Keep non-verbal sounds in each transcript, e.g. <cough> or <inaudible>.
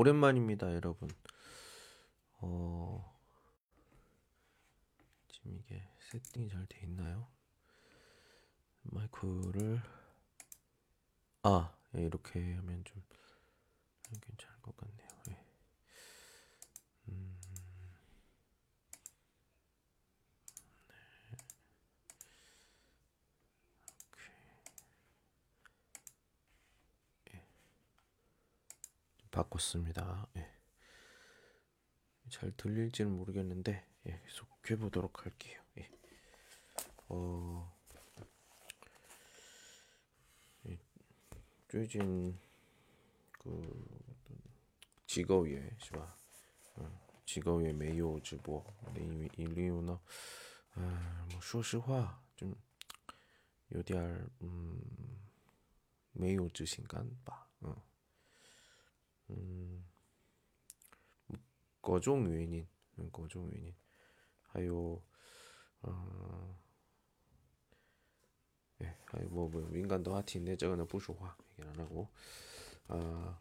오랜만입니다, 여러분. 어, 지금 이게 세팅이 잘 돼 있나요? 마이크를 아, 예, 이렇게 하면 좀 괜찮을 것 같네요. 예. 바꿨습니다. 예. 잘 들릴지는 모르겠는데 예, 계속 해보도록 할게요. 예. 어, 最近这个职高也是吧？嗯，职高也没有直播的理由呢？呃，说实话，就有点嗯没有自信感吧。 嗯嗯，各种原因，嗯，各种原因，还有嗯。哎，还有我们敏感的话题呢，这个呢不说话，给他那个。啊，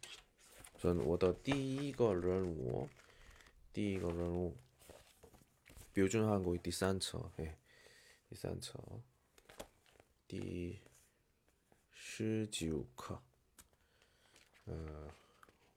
所以我的第一个任务，第一个任务，标准韩国第三册，哎，第三册，第十九课，呃，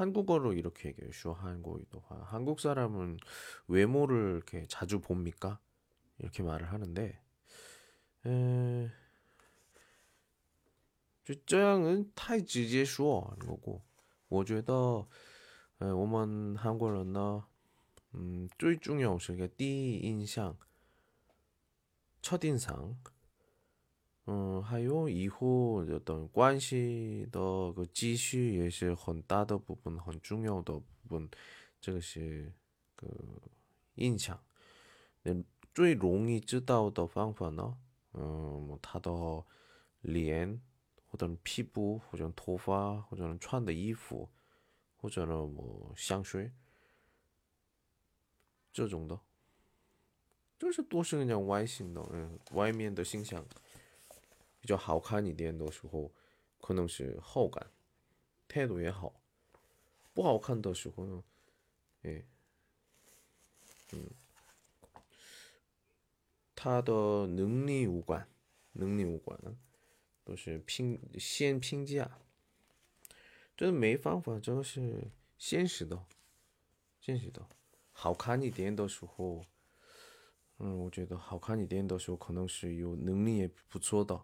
한국어로이렇게얘기해요한국어도한한국사람은외모를이렇게자주봅니까이렇게말을하는데에就这样人太直接说那个，我觉得，呃，我们韩国人呢，嗯，最重要是个第一印象，첫인 상， 嗯，还有以后的等关系的个继续也是很大的部分，很重要的部分，这个是个印象。那最容易知道的方法呢，嗯，他的脸。或者皮肤，或者头发，或者穿的衣服，或者呢，我香水，这种的，就是都是人家外形的，嗯，外面的形象比较好看一点的时候，可能是好感，态度也好；不好看的时候呢，哎，嗯，他的能力无关，能力无关。都是评先评价，这没方法，这是现实的，现实的。好看一点的时候，嗯，我觉得好看一点的时候，可能是有能力也不错的，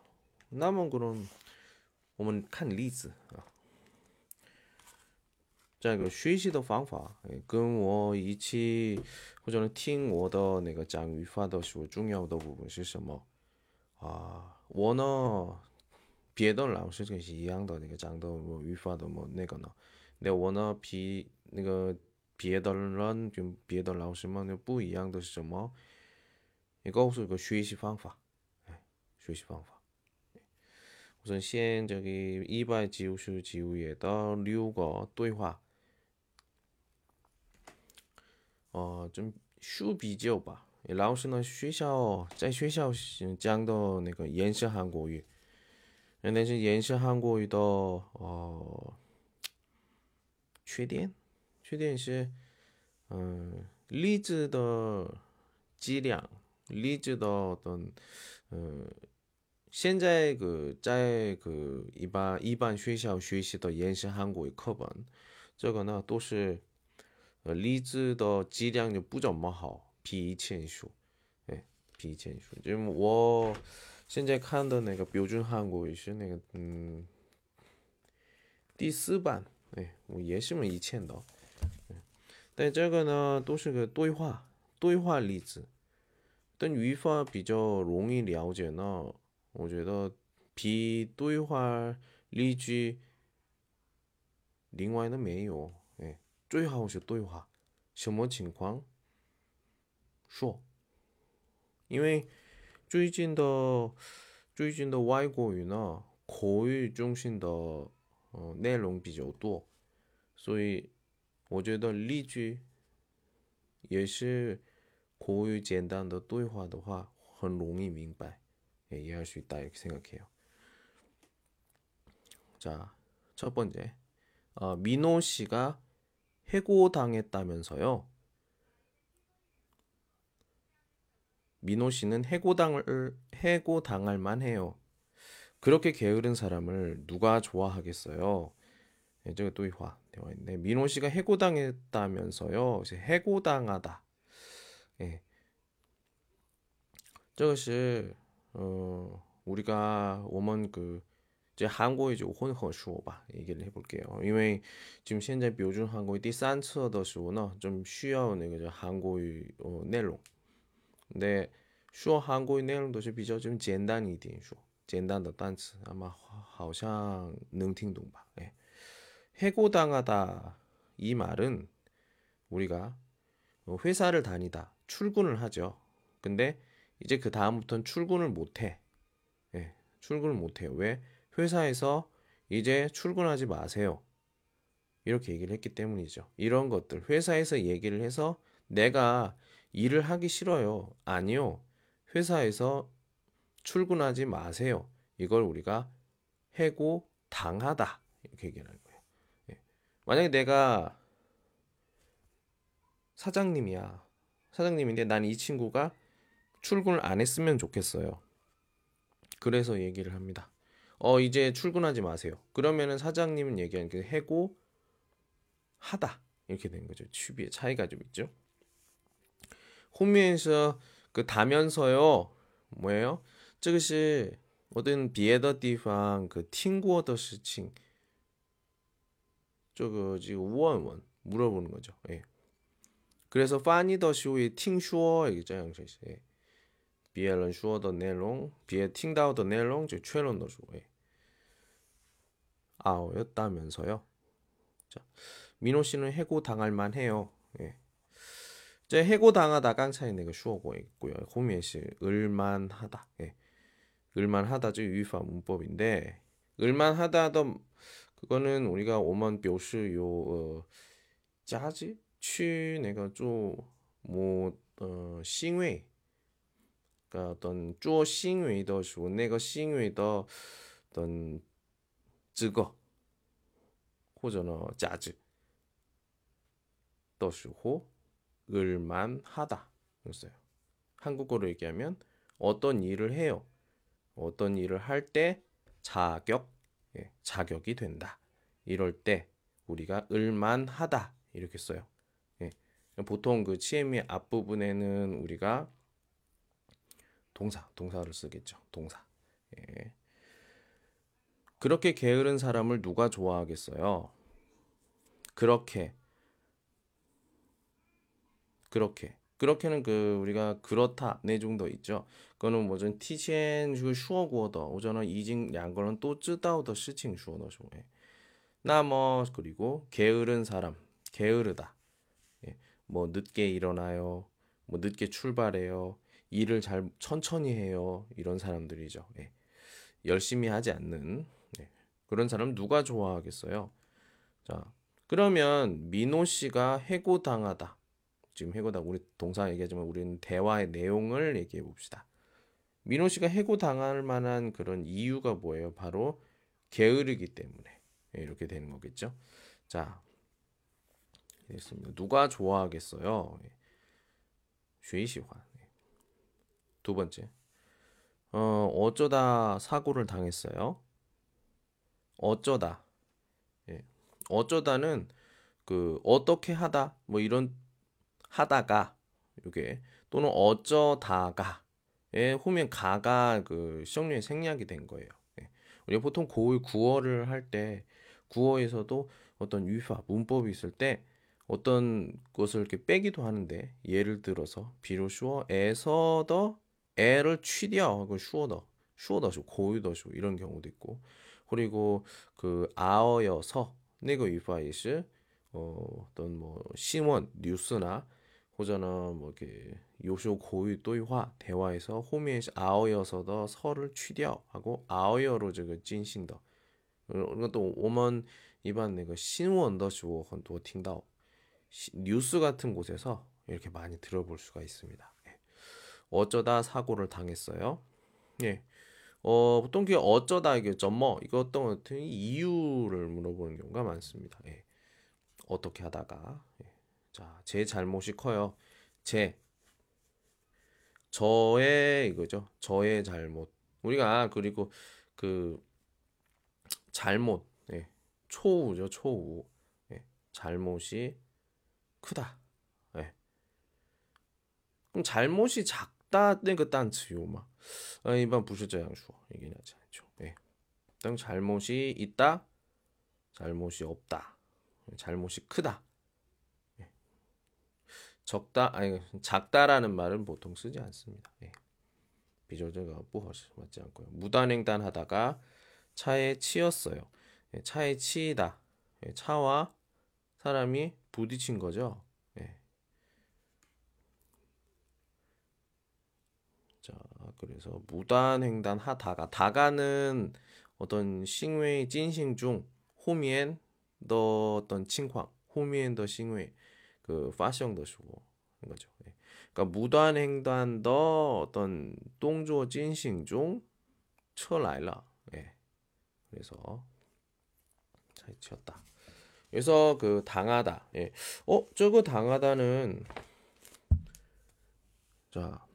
那么그럼我们看例子啊。这个学习的方法，跟我一起或者听我的那个讲语法的时候，重要的部分是什么啊？我呢，别的老师跟是一样的那个讲的我语法的么那个呢？那我呢，比那个别的人跟别的老师们就不一样的是什么？你告诉个学习方法，哎，学习方法。우선 시엔 저기 이발 지우슈 지우에더 류거对话 어좀 书比较吧老师呢学校在学校讲的那个延时韩国语但是延时韩国语的呃缺点缺点是嗯例子的质量例子的어떤嗯 现在个在个一般一般学校学习的延时韩国语课本，这个呢都是呃例子的质量就不怎么好，比以前书，哎，比以前书，就我现在看的那个标准韩国语是那个嗯第四版，哎，我也是没以前的，但这个呢都是个对话对话例子，但语法比较容易了解呢。我觉得比对话例句另外的没有，哎，最好是对话，什么情况说？因为最近的最近的外国语呢，口语中心的呃内容比较多，所以我觉得例句也是口语简单的对话的话，很容易明白。 예, 이해할 수 있다 이렇게 생각해요. 자, 첫 번째. 어, 민호 씨가 해고당했다면서요. 민호 씨는 해고당을 해고당할 만해요. 그렇게 게으른 사람을 누가 좋아하겠어요? 예, 저기 또 화, 화. 네, 민호 씨가 해고당했다면서요. 이제 해고당하다. 예. 저것이 어 우리가 오먼 그 이제 한국의 이제 혼허说바 얘기를 해볼게요. 因为 지금 현재 표준 한국의 第三册的时候呢좀 需要那个 한국의 어, 내용. 근데 说 한국의 내용 都是比较좀简单一点说简单的单词 아마 好像能听懂吧. 예. 해고당하다 이 말은 우리가 회사를 다니다 출근을 하죠. 근데 이제 그 다음부터는 출근을 못해. 예, 출근을 못해요. 왜? 회사에서 이제 출근하지 마세요. 이렇게 얘기를 했기 때문이죠. 이런 것들 회사에서 얘기를 해서 내가 일을 하기 싫어요. 아니요. 회사에서 출근하지 마세요. 이걸 우리가 해고 당하다 이렇게 얘기하는 거예요. 예. 만약에 내가 사장님이야. 사장님인데 난 이 친구가 출근을 안 했으면 좋겠어요. 그래서 얘기를 합니다. 어, 이제 출근하지 마세요. 그러면은 사장님은 얘기하는 게 해고 하다. 이렇게 되는 거죠. 취비의 차이가 좀 있죠. 호미에서 그 다면서요. 뭐예요? 这个是 어떤 别的地方그听过的事情这个 지금 원원 물어보는 거죠. 예. 그래서 파니的时候也听说 이게这样 예. 别人说的内容别听到的内容就确认的说예. 아였다면서요. 자, 민호 씨는 해고 당할 만해요. 예. 제 해고 당하다 깡차이 내가 쉬어고 있고요. 호미에 씨 을만하다. 예. 을만하다 즉 유파 문법인데 을만하다도 그거는 우리가 오만 표시 요 어, 짜지 취 내가 좀뭐 어, 싱웨 그러니까 어떤 주어 싱위더 주내거 싱위더 어떤 증거 호전어 자즈 더슈호 을만 하다 그랬어요. 한국어로 얘기하면 어떤 일을 해요. 어떤 일을 할 때 자격 예, 자격이 된다. 이럴 때 우리가 을만 하다 이렇게 써요. 예, 보통 그 치엠의 앞부분에는 우리가 동사, 동사를 쓰겠죠. 동사. 예. 그렇게 게으른 사람을 누가 좋아하겠어요? 그렇게. 그렇게. 그렇게는 그 우리가 그렇다 네 정도 있죠. 그거는 뭐든 티첸 그 슈어 구어더 오전은 이징 양거는 또 쯔다오더 시칭 슈어더 슈에. 나뭐 그리고 게으른 사람, 게으르다. 예. 뭐 늦게 일어나요. 뭐 늦게 출발해요. 일을 잘 천천히 해요. 이런 사람들이죠. 예. 열심히 하지 않는 네. 그런 사람 누가 좋아하겠어요? 자, 그러면 민호 씨가 해고당하다. 지금 해고당 우리 동사 얘기하지만 우리는 대화의 내용을 얘기해 봅시다. 민호 씨가 해고당할 만한 그런 이유가 뭐예요? 바로 게으르기 때문에 예, 이렇게 되는 거겠죠. 자, 됐습니다. 누가 좋아하겠어요? 쉐이시화. 예. 두 번째. 어, 어쩌다 사고를 당했어요. 어쩌다. 예. 어쩌다는 그 어떻게 하다 뭐 이런 하다가 이게 또는 어쩌다가 예, 후면 가가 그 시정류의 생략이 된 거예요. 예. 우리가 보통 고의 구어를 할 때 구어에서도 어떤 유파 문법이 있을 때 어떤 것을 이렇게 빼기도 하는데 예를 들어서 비로슈어에서 더 애를 취디야. 그 슈어더 슈어더죠 고유더죠 이런 경우도 있고. 그리고 그 아어여서 네거 유파이스 어, 어떤 뭐 신원 뉴스나 호전은 뭐 이렇게 요쇼 고유 또이화 대화에서 호미에 아어여서더 서를 취디하고 아어여로 저거 진싱더. 이건 어, 그러니까 또 오먼 이반 내가 신원더쇼 헌또 팅다오. 뉴스 같은 곳에서 이렇게 많이 들어볼 수가 있습니다. 예. 어쩌다 사고를 당했어요. 예. 어, 보통 그 어쩌다 이게 점뭐 이거 어떤 같은 이유를 물어보는 경우가 많습니다. 예. 어떻게 하다가 예. 자, 제 잘못이 커요. 제 저의 이거죠. 저의 잘못. 우리가 그리고 그 잘못, 예. 초우죠, 초우. 예. 잘못이 크다. 예. 그럼 잘못이 작 다, 그 단词요마. 아, 일반 부실자양수 얘기하지 않죠. 예. 등 잘못이 있 다, 잘못이 없 다, 잘못이 크다. 예. 적다, 아니 작다라는 말은 보통 쓰지 않습니다. 예. 비조저가 뿌허시 맞지 않고요. 무단횡단하다가 차에 치였어요. 예, 차에 치이다. 예, 차와 사람이 부딪힌 거죠. 예. 자, 그래서 무단횡단 하다가 다가는 어떤 싱웨이 찐싱 중 호미엔 더 어떤 칭황 호미엔 더 싱웨이 그 파시형 더 주고 거죠. 예. 그러니까 무단횡단 더 어떤 동조 찐싱 중 처来了. 예. 그래서 잘 치었다. 그래서 그 당하다. 예. 어, 저거 당하다는 자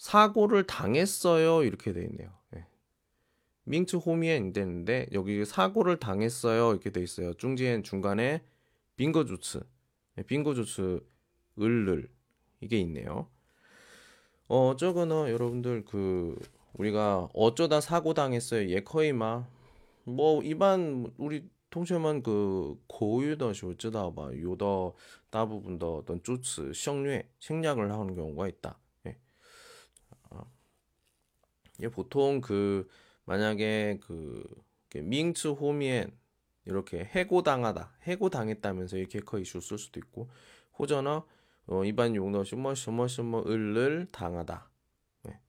사고를 당했어요 이렇게 돼 있네요. 예. 민트 호미엔 되는데 여기 사고를 당했어요 이렇게 돼 있어요. 중지엔 중간에 빙거 조츠 예, 빙거 조츠 을을 이게 있네요. 어 저거는 여러분들 그 우리가 어쩌다 사고 당했어요 예커이마 뭐 일반 우리 통신만 그 고유의 어쩌다 봐 요더 대부분 더 어떤 조츠 생략 생략을 하는 경우가 있다. 예, 보통 그 만약에 그 밍츠 호미엔 이렇게 해고당하다, 해고당했다면서 이렇게 커이슈 쓸 수도 있고, 호전어 어, 일반 용어 슈머 슈머 슈머 을을 당하다. 네.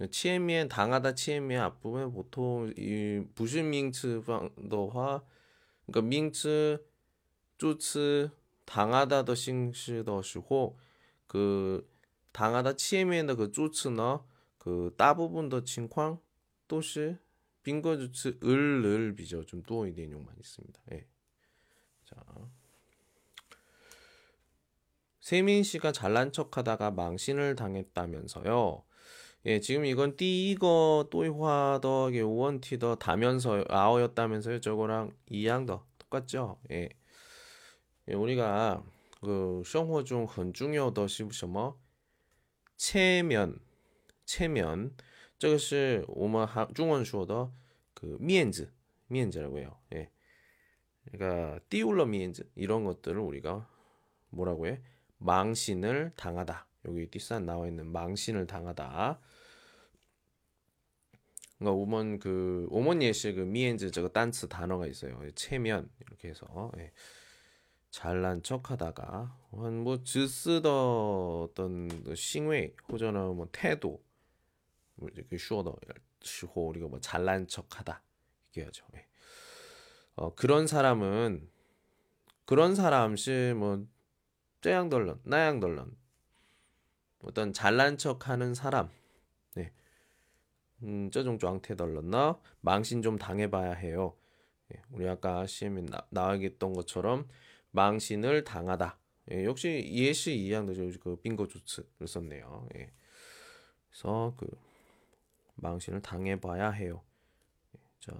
네 치에미엔 당하다 치에미엔 앞부분에 보통 이 부신 밍츠 방더화 그러니까 밍츠 쪼츠 당하다 더싱시더시호 그 당하다 치에미엔 더그 쪼츠너 그大部分 情况 都是 빙거助词 을을 비죠. 좀 또이 내용만 있습니다. 예. 자. 세민 씨가 잘난 척하다가 망신을 당했다면서요. 예, 지금 이건 띠거 또이화더 원티더 다면서 아어였다면서요. 저거랑 이양더 똑같죠? 예. 예, 우리가 그 생활 중很 중요的是什么? 체면. 체면, 저것이 오마 하, 중원 수어도 그 미엔즈, 미엔즈라고 해요. 예. 그러니까 띠울러 미엔즈 이런 것들을 우리가 뭐라고 해? 망신을 당하다. 여기 띠싼 나와 있는 망신을 당하다. 그러니까 오먼 그 오먼 예시 그 미엔즈 저거 단츠 단어가 있어요. 예, 체면 이렇게 해서 예. 잘난 척하다가 한뭐 즈스더 어떤 그 싱웨이 호전은 뭐 태도 이렇게 슈어더 时候 우리가 뭐 잘난 척하다 얘기하죠. 예. 어, 그런 사람은 그런 사람시 뭐 쩌양덜런 나양덜런 어떤 잘난 척하는 사람 네. 음, 저종 쫑태덜런나 망신 좀 당해봐야 해요. 예, 우리 아까 나, 나와있던 것처럼 망신을 당하다. 예, 역시 예시 이양도 그 빙고 조츠를 썼네요. 예. 그래서 그 망신을 당해봐야 해요. 예, 자,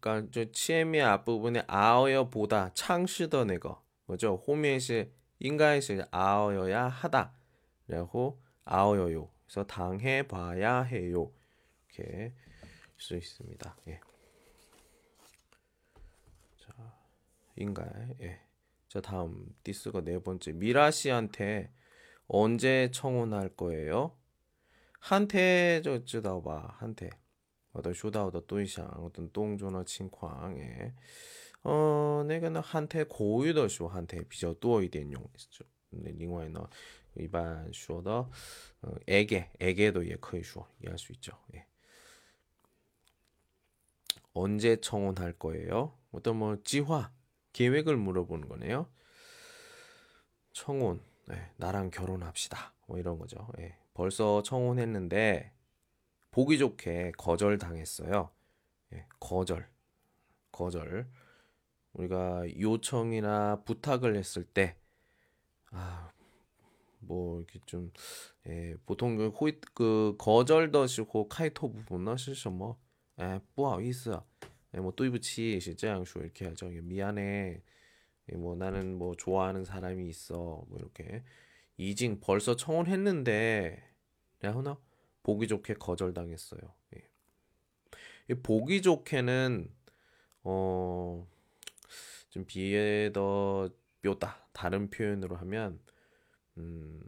그러니까 저 치엠의 앞부분에 아어여보다 창시더 내거 뭐죠? 호미에시 인가에시 아어여야 하다. 라고 아어여요. 그래서 당해봐야 해요. 이렇게 쓸수 있습니다. 예. 자, 인가에 예. 자 다음 디스가 네 번째 미라 씨한테 언제 청혼할 거예요? 한테 저知道吧 한테 어떤 쇼다오더 또이상 어떤 똥조나 칭광에 어 내가 는 한테 고유의 쇼 한테 비较 多一点用 另外呢一般说的 어, 에게 에게도 예 거의 쇼 이해할 수 있죠. 예. 언제 청혼할 거예요? 어떤 뭐 지화 계획을 물어보는 거네요. 청혼 네, 나랑 결혼합시다. 뭐 이런 거죠. 예. 벌써 청혼했는데 보기 좋게 거절당했어요. 예, 거절, 거절. 우리가 요청이나 부탁을 했을 때, 아, 뭐 이렇게 좀, 예, 보통 그 호이 그 거절 더시고 카이토 부분은 실수 뭐, 예, 에, 뿌아 이스, 예, 뭐 또이부치 시장 슈 이렇게 하죠. 미안해. 예, 뭐 나는 뭐 좋아하는 사람이 있어 뭐 이렇게 이징 벌써 청혼했는데 라우나 보기 좋게 거절당했어요. 예. 보기 좋게는 어좀 비에 더 묘다 다른 표현으로 하면 음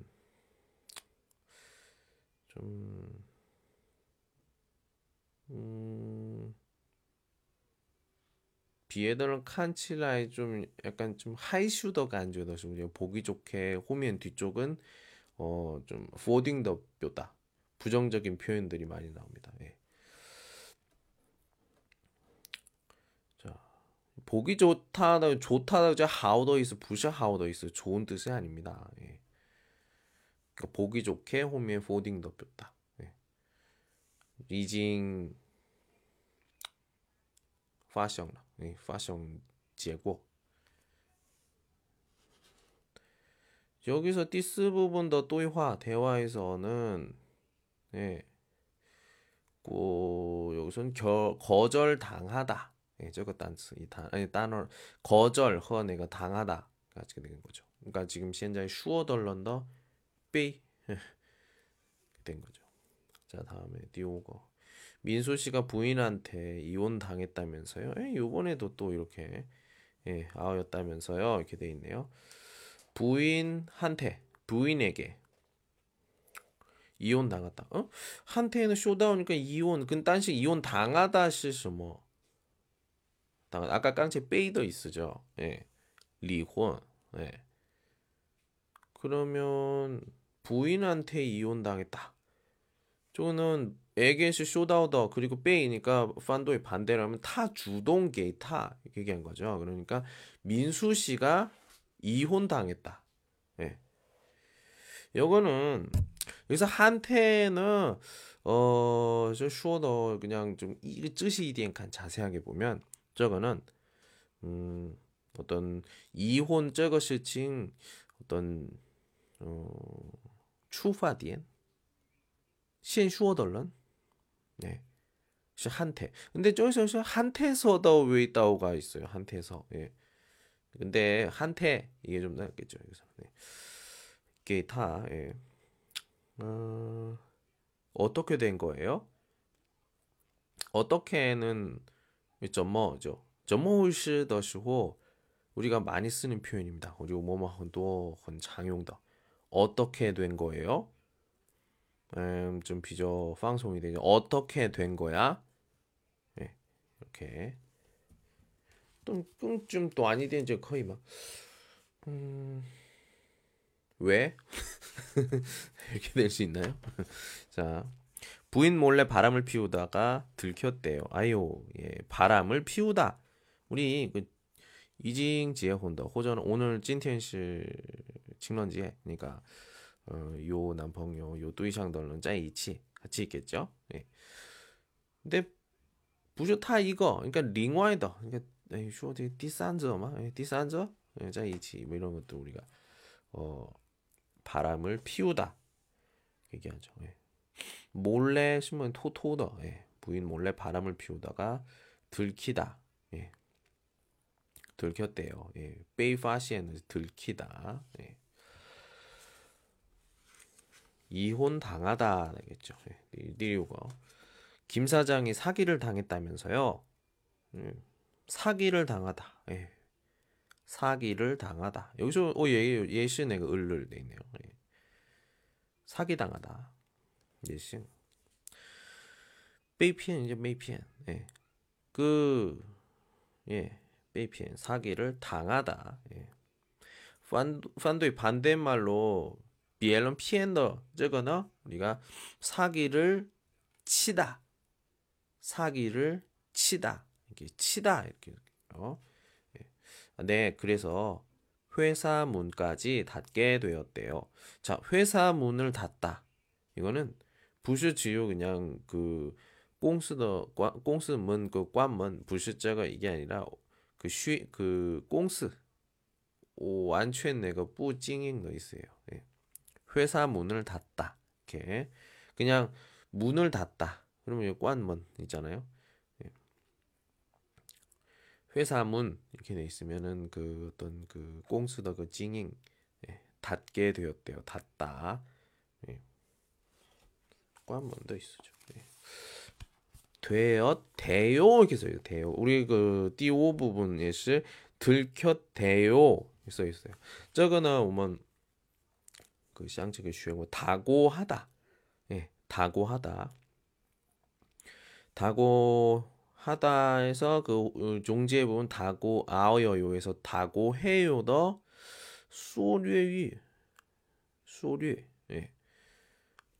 좀, 음, 비에더는 칸치라이 좀 약간 좀 하이슈더 간주더 좀 보기 좋게 호면 뒤쪽은 어 좀 포딩 더 묘다 부정적인 표현들이 많이 나옵니다. 예. 자, 보기 좋다, 좋다, 하우더 이스, 부셔 하우더 이스, 좋은 뜻이 아닙니다. 예. 그러니까 보기 좋게 호미에 포딩 덮였다. 예. 리징 파션, 예, 파션 제고. 여기서 디스 부분 더 또이화 대화에서는 예. 고 여기서는 겨, 거절 당하다. 예, 저거 단스 이 단, 아니 단어 거절 허 내가 당하다. 가지게 되는 거죠. 그러니까 지금 현재 슈어 덜런더 삐 <laughs> 된 거죠. 자 다음에 디오거 민수 씨가 부인한테 이혼 당했다면서요? 예, 요번에도 또 이렇게 예, 아였다면서요. 이렇게 돼 있네요. 부인한테 부인에게 이혼 당했다. 어? 한테는 쇼다우니까 이혼. 근 딴식 이혼 당하다 시什么? 당 아까 깡체 베이더 있으죠. 예. 리혼. 예. 그러면 부인한테 이혼 당했다. 저는 에게시 쇼다우더 그리고 베이니까 판도의 반대로 하면 타 주동 게이타 얘기한 거죠. 그러니까 민수 씨가 이혼 당했다. 예. 요거는 여기서 한테는 어저 슈어더 그냥 좀이 뜻이 이디엔칸 자세하게 보면 저거는 음 어떤 이혼 저거 실칭 어떤 어 추파디엔 시 슈어덜런 네. 한테. 근데 저기서 한테서다 왜 있다오가 있어요. 한테서. 예. 근데 한테 이게 좀 낫겠죠. 여기서. 네. 기타. 예. 어, 어떻게 된 거예요? 어떻게는 점머죠. 점머우시더시고 우리가 많이 쓰는 표현입니다. 그리고 뭐뭐헌도 장용다. 어떻게 된 거예요? 음, 좀 비교 방송이 되죠. 어떻게 된 거야? 네, 이렇게 좀좀또 아니 된지 거의 막 음. 왜? <laughs> 이렇게 될 수 있나요? <laughs> 자, 부인 몰래 바람을 피우다가 들켰대요. 아유, 예, 바람을 피우다. 우리 그 이징 지에 혼다. 호전 오늘 찐텐시 칭런지에 그러니까 어, 요 남펑요 요 뚜이샹 덜런 짜이치 같이 있겠죠. 예. 근데 부쇼 타 이거 그러니까 링와이더 그러니까 에이 쇼디 디산저마 디산저 예, 예, 짜이치 뭐 이런 것도 우리가 어 바람을 피우다 얘기하죠. 예. 몰래 심은 토토더 예. 부인 몰래 바람을 피우다가 들키다 예. 들켰대요. 예. 베이파시에는 들키다. 예. 이혼 당하다 되겠죠. 예. 리리우거 김 사장이 사기를 당했다면서요. 음. 사기를 당하다. 예. 사기를 당하다. 여기서 어, 예, 예시내가 을을 돼 있네요. 예. 사기 당하다. 예시. 베이피엔 이제 메이피엔. 예. 그 예. 베이피엔 사기를 당하다. 예. 판 판도의 반대말로 비엘런 피엔더 저거는 우리가 사기를 치다. 사기를 치다. 이렇게 치다 이렇게 어? 네, 그래서 회사 문까지 닫게 되었대요. 자, 회사 문을 닫다. 이거는 부시 지요 그냥 그 공스의 공스 문 그 관문 부시자가 이게 아니라 그 쉬그 공스 오 완전 내가 뿌징인 거 있어요. 예. 회사 문을 닫다. 이렇게 그냥 문을 닫다. 그러면 관문 있잖아요. 회사 문 이렇게 돼 있으면은 그 어떤 그 공수더 그 징잉 예, 닫게 되었대요. 닫다. 예. 한번더 있어죠. 예. 되었대요 이렇게 써요. 대요. 우리 그 띠오 부분에是 들켰대요 써 있어요. 저거는 오면 그 쌍측의 슈행고 다고하다. 예, 다고하다. 다고 하다에서 그 종지에 부분 다고 아어요에서 다고 해요더 소略위 소略 예.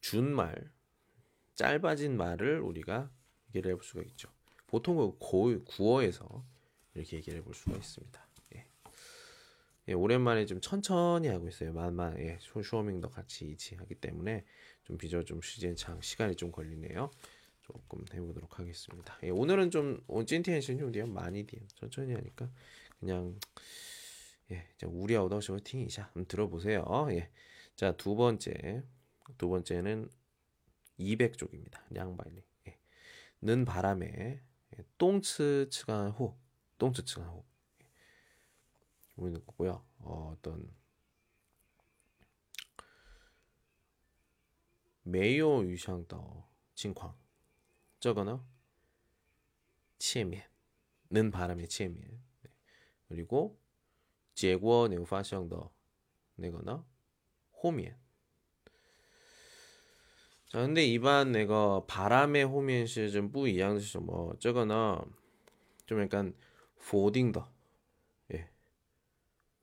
준말 짧아진 말을 우리가 얘기를 해볼 수가 있죠. 보통 그 고, 구어에서 이렇게 얘기를 해볼 수가 있습니다. 예. 예, 오랜만에 좀 천천히 하고 있어요. 만만 예, 쇼밍도 같이 이치 하기 때문에 좀 비교 좀장 시간이 좀 걸리네요. 조금 해보도록 하겠습니다. 예, 오늘은 좀 찐티엔신 좀 많이 뒤 천천히 하니까 그냥 예, 우리 아우더 쇼 팅이샤 한번 들어보세요. 예, 자두 번째 두 번째는 200 쪽입니다. 양발리. 예. 는 바람에 예, 똥츠 츠간 호, 똥츠 츠간 호. 예. 보이는 거고요. 어, 어떤 메요 유샹더 칭광 这个呢切面는 바람의 切面 네. 그리고 结果你发生的那个呢后面 자, 근데 이반 내가 바람의 호면 시좀 不一样是什么这个呢좀 약간 否定的 예.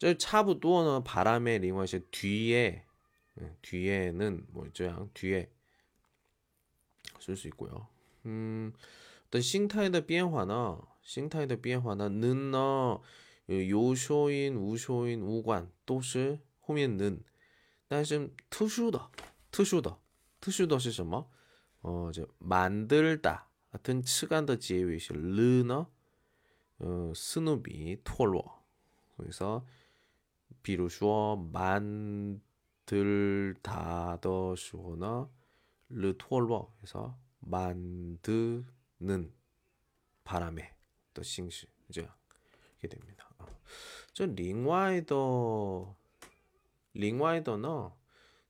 这差不多呢 바람의 링워시 뒤에 뒤에는 뭐这样 뒤에 쓸 수 있고요. 음, 어떤 싱타의 变化呢싱타의 变化呢는呢 요쇼인, 우쇼인, 우관 都是后面는但是特殊的特殊的特殊的是什么 어, 이제 만들다 같은 측간의 지혜위시 르너 어, 스누비 토로 그래서 비루슈어 만들다的时候呢 르토로 해서 만드는 바람에 또 싱시 이제 이렇게 됩니다. 어. 저 링와이더 另外的呢，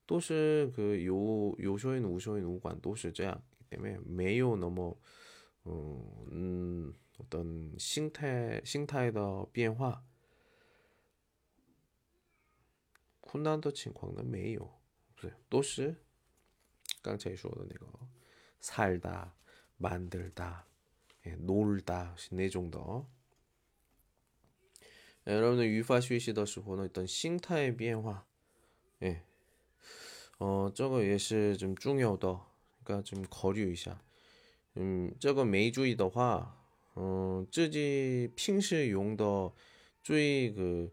都是个有有收音无收音无管都是这样，때문에没有那么어 떤 싱태 싱타의的 变化 困难的情况呢没有，对，都是刚才说的那个 살다, 만들다, 예, 놀다 那种的。 여러분들 유파 学习的时候呢 어떤 싱타의 变化 예. 어, 这个也是좀 重要的. 그러니까 좀 거류一下. 음, 这个没注意的话, 어, 自己平时用的最그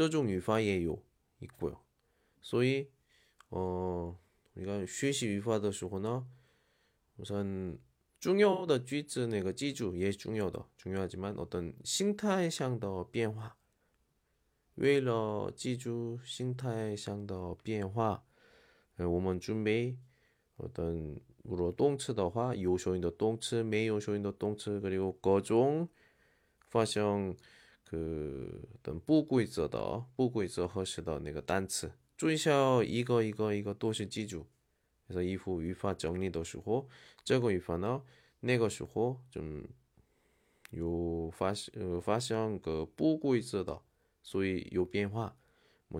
这种语法也有 있고요. 所以어 우리가 学习语法的时候呢 우선 重要的句子那个记住也重要的중요하지만 어떤 心态上的变化为了记住心态上的变化我们准备 어떤 물어 动词的话 有收音的 动词 没有收音的 动词 그리고 各种发生 그 어떤 不规则的不规则合适的那个单词注意一下一个一个一个都是记住 그래서 이후语法 整理的时候这个语法呢 那个时候，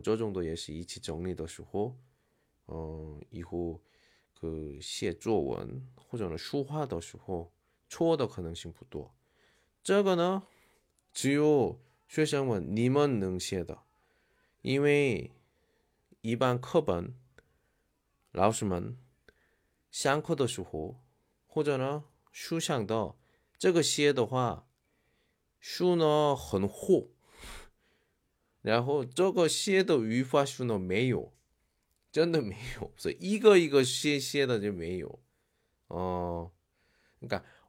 这种都也是一起整理的时候，呃，以后可写作文或者书画的时候，错的可能性不多。这个呢， 只有学生们你们能写的，因为一般课本老师们上课的时候或者呢书上的这个写的话，书呢很厚，<laughs> 然后这个写的语法书呢没有，真的没有，所以一个一个写写的就没有，哦、你看。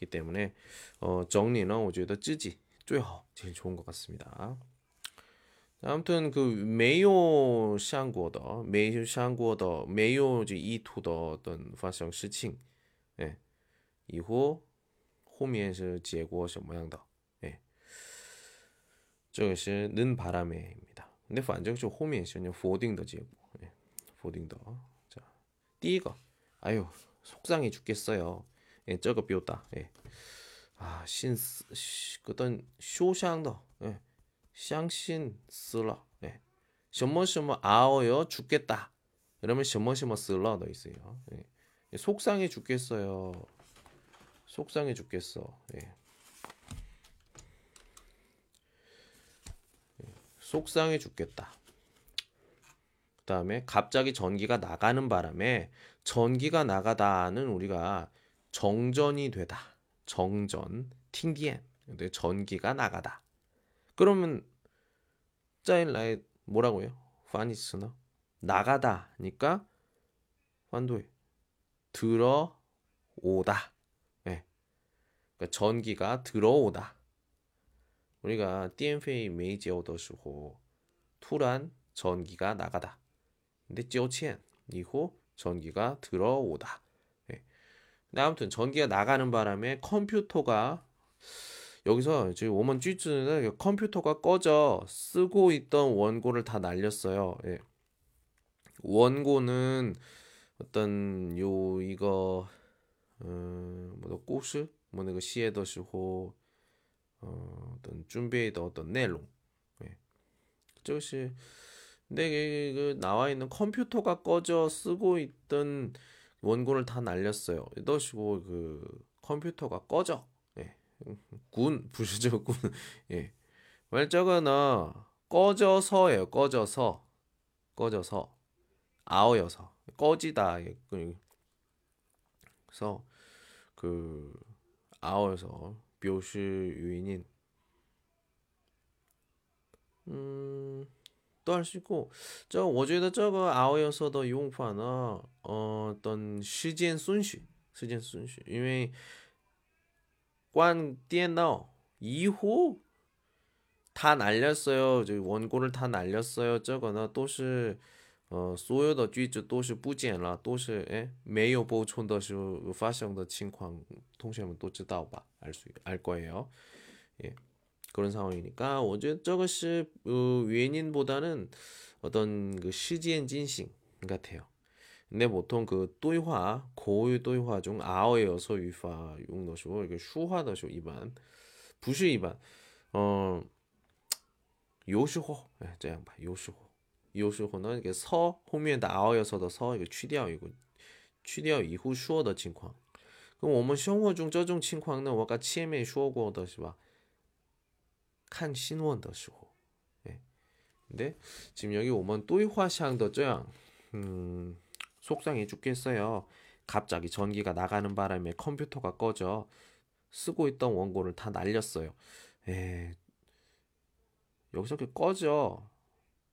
이때문에어整理呢，我觉得自己最好제일좋은것같습니다 아무튼그没有想过的、没有想过的、没有这意图的어떤发生事情，哎，以后后面是结果什么样的？哎，这个是는바람에입니 다。 那反正是后面是否定的结果，哎，否定的。자第一个，哎呦，속상해죽겠어 요。 哎，这个表达，哎，啊，心死，그던쇼상 더， 哎，相信死了，哎，什么什么아워요죽겠 다。 그러면什么什么死了的意思요 예， 속상해죽겠어 요。 속상해 죽겠어. 예. 예. 속상해 죽겠다. 그 다음에 갑자기 전기가 나가는 바람에 전기가 나가다는 우리가 정전이 되다. 정전, 튕기엔. 근데 전기가 나가다. 그러면 짜인 라이 뭐라고 해요? 파니스나 나가다니까 환도에 들어오다. 예. 네. 그러니까 전기가 들어오다. 우리가 DMFA 메이지 오더시고 투란 전기가 나가다. 근데 찌오치엔 이후 전기가 들어오다. 근데 아무튼 전기가 나가는 바람에 컴퓨터가 여기서 지금 오먼 쥐즈는 컴퓨터가 꺼져 쓰고 있던 원고를 다 날렸어요. 예. 원고는 어떤 요 이거 음뭐 꼬스 뭐는 그 시에더시호 어, 어떤 준비에다 어떤 내용 예. 그것이 근데 그 나와 있는 컴퓨터가 꺼져 쓰고 있던 원고를 다 날렸어요. 이것이고 그 컴퓨터가 꺼져. 예. 군 부수죠 군. <laughs> 예. 말적은 꺼져서예요. 꺼져서 꺼져서 아어여서 꺼지다. 예. 그, 그래서 그 아어여서 묘시 유인인 음. 또 할 수 있고 这我觉得这个熬夜时的用法呢，呃，等时间顺序，时间顺序，因为关电脑以后다 날렸어요. 저 원고를 다 날렸어요. 저거는 都是呃所有的句子都是不见了，都是哎没有播出的时候发生的情况，同学们都知道吧？알 수 알 거예요. 예. 그런 상황이니까 어제 저것이 어,原因보다는 어떤 그 시지엔 진싱 같아요. 근데 보통 그 또이화 고유 또이화 중 아어여서 유파 용너시고 이게 슈화더쇼 이반 부시 이반 어 요시호 예, 这样吧 요시호 요시호는 이게 서后面的 아어여서도 서 이거 취掉이거 취掉 이후 说的情况 그럼 我们生活中这种情况呢我刚前面说过的是吧 看 신원的时候， 예. 근데 지금 여기 오면 또이화샹더 쩌양 음, 속상해 죽겠어요. 갑자기 전기가 나가는 바람에 컴퓨터가 꺼져 쓰고 있던 원고를 다 날렸어요. 에 여기서 그 꺼져